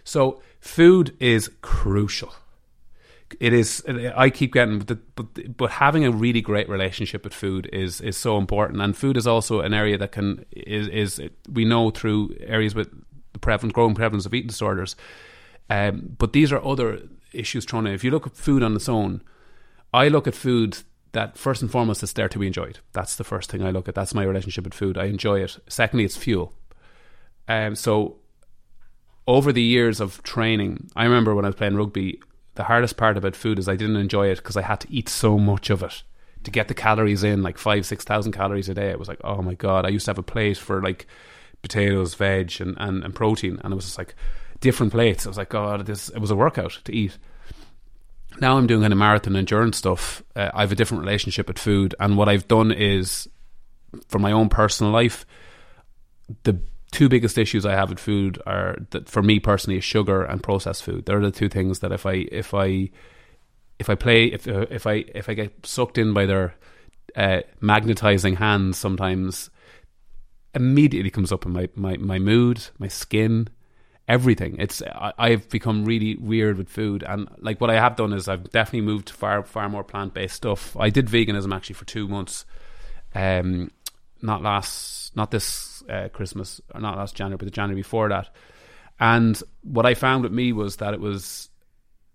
So food is crucial. It is. I keep getting, but, but but having a really great relationship with food is is so important. And food is also an area that can is is we know through areas with the prevalent growing prevalence of eating disorders. Um, but these are other issues thrown in. If you look at food on its own, I look at food that first and foremost it's there to be enjoyed. That's the first thing I look at. That's my relationship with food. I enjoy it. Secondly, it's fuel. Um, so over the years of training, I remember when I was playing rugby, the hardest part about food is I didn't enjoy it because I had to eat so much of it to get the calories in, like five, six thousand calories a day. It was like, oh my god! I used to have a plate for like potatoes, veg, and, and, and protein, and it was just like different plates. I was like, God, this it was a workout to eat. Now I'm doing kind of marathon endurance stuff. Uh, I have a different relationship with food, and what I've done is, for my own personal life, the two biggest issues I have with food are that for me personally is sugar and processed food. They're the two things that if I if I if I play if uh, if I if I get sucked in by their uh, magnetizing hands, sometimes immediately comes up in my my my mood, my skin, everything. It's I, I've become really weird with food, and like what I have done is I've definitely moved to far far more plant based stuff. I did veganism actually for two months. Um, not last, not this uh, Christmas or not last January, but the January before that. And what I found with me was that it was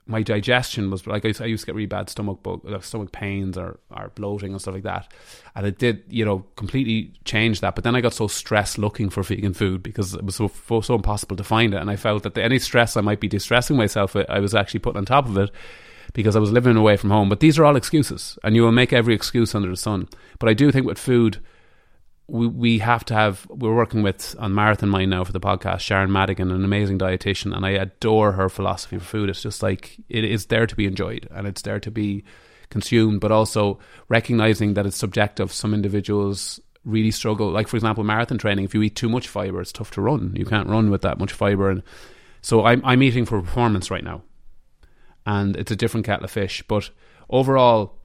my digestion was like I, used to get really bad stomach bug, like stomach pains or, or bloating and stuff like that, and it did you know completely change that. But then I got so stressed looking for vegan food because it was so so impossible to find it, and I felt that the, any stress I might be distressing myself with, I was actually putting on top of it because I was living away from home. But these are all excuses, and you will make every excuse under the sun. But I do think with food we we have to have we're working with on Marathon Mind now for the podcast Sharon Madigan an amazing dietitian and I adore her philosophy for food. It's just like it is there to be enjoyed and it's there to be consumed but also recognizing that it's subjective. Some individuals really struggle like for example marathon training if you eat too much fiber it's tough to run. You can't run with that much fiber. And so I'm I'm eating for performance right now. And it's a different kettle of fish but overall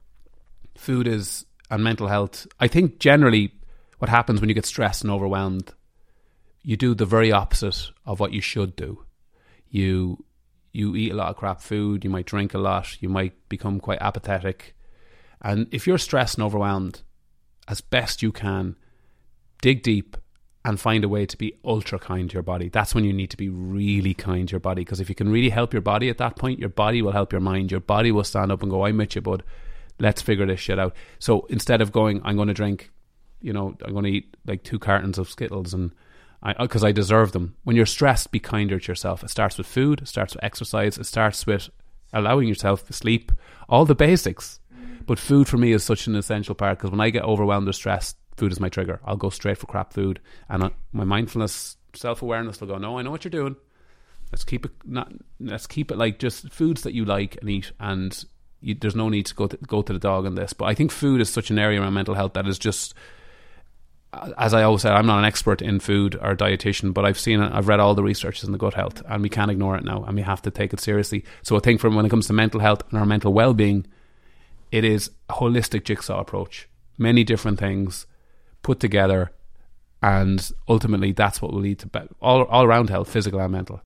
food is and mental health I think generally what happens when you get stressed and overwhelmed, you do the very opposite of what you should do. You you eat a lot of crap food, you might drink a lot, you might become quite apathetic. And if you're stressed and overwhelmed, as best you can, dig deep and find a way to be ultra kind to your body. That's when you need to be really kind to your body. Because if you can really help your body at that point, your body will help your mind. Your body will stand up and go, I'm with you, bud. Let's figure this shit out. So instead of going, I'm going to drink you know, I'm going to eat like two cartons of Skittles and because I, I, deserve them. When you're stressed, be kinder to yourself. It starts with food, it starts with exercise, it starts with allowing yourself to sleep, all the basics. But food for me is such an essential part because when I get overwhelmed or stressed, food is my trigger. I'll go straight for crap food, and uh, my mindfulness, self awareness will go, "No, I know what you're doing. Let's keep it not. Let's keep it like just foods that you like and eat, and you, there's no need to go to, go to the dog on this." But I think food is such an area around mental health that is just Uh, as I always say, I'm not an expert in food or dietitian, but I've seen I've read all the researches in the gut health, and we can't ignore it now, and we have to take it seriously. So I think from when it comes to mental health and our mental well being, it is a holistic jigsaw approach, many different things put together, and ultimately that's what will lead to be- all all around health, physical and mental.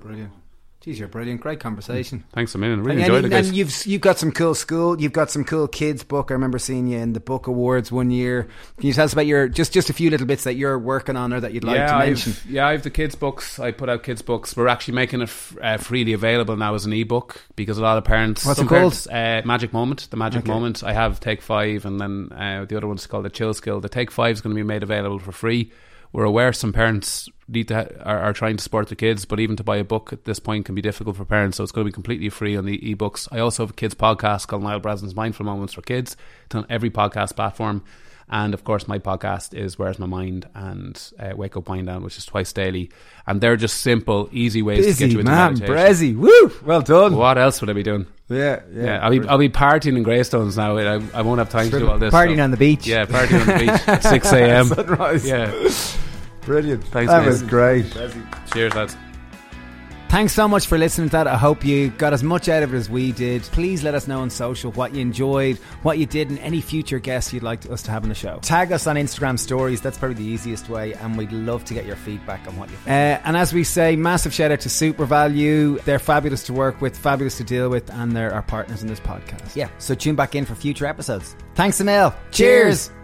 Brilliant. Geez, you're brilliant. Great conversation. Thanks a million. Really and, enjoyed and, it, guys. And you've you've got some cool school. You've got some cool kids book. I remember seeing you in the book awards one year. Can you tell us about your just just a few little bits that you're working on or that you'd like yeah, to mention? I've, yeah, I have the kids books. I put out kids books. We're actually making it f- uh, freely available now as an ebook because a lot of parents. What's it called? Parents, uh, Magic Moment. The Magic Okay. Moment. I have Take Five, and then uh, the other one's called the Chill Skill. The Take Five is going to be made available for free. We're aware some parents need to ha- are, are trying to support their kids, but even to buy a book at this point can be difficult for parents. So it's going to be completely free on the ebooks. I also have a kids podcast called Niall Breslin's Mindful Moments for Kids. It's on every podcast platform. And of course, my podcast is Where's My Mind and uh, Wake Up Wind Down, which is twice daily. And they're just simple, easy ways to get you into man, meditation. Bressie. Woo! Well done. What else would I be doing? Yeah, yeah. Yeah, I'll be I'll be partying in Greystones now. I, I won't have time to do all this. Partying stuff. on the beach. Yeah, partying on the beach at six a.m. Sunrise. Yeah, Brilliant. Thanks, that was great. cheers, lads. Thanks so much for listening to that. I hope you got as much out of it as we did. Please let us know on social what you enjoyed, what you did, and any future guests you'd like us to have on the show. Tag us on Instagram stories. That's probably the easiest way, and we'd love to get your feedback on what you think. Uh, and as we say, massive shout out to SuperValu. They're fabulous to work with, fabulous to deal with, and they're our partners in this podcast. Yeah, so tune back in for future episodes. Thanks, Anil. Cheers. Cheers.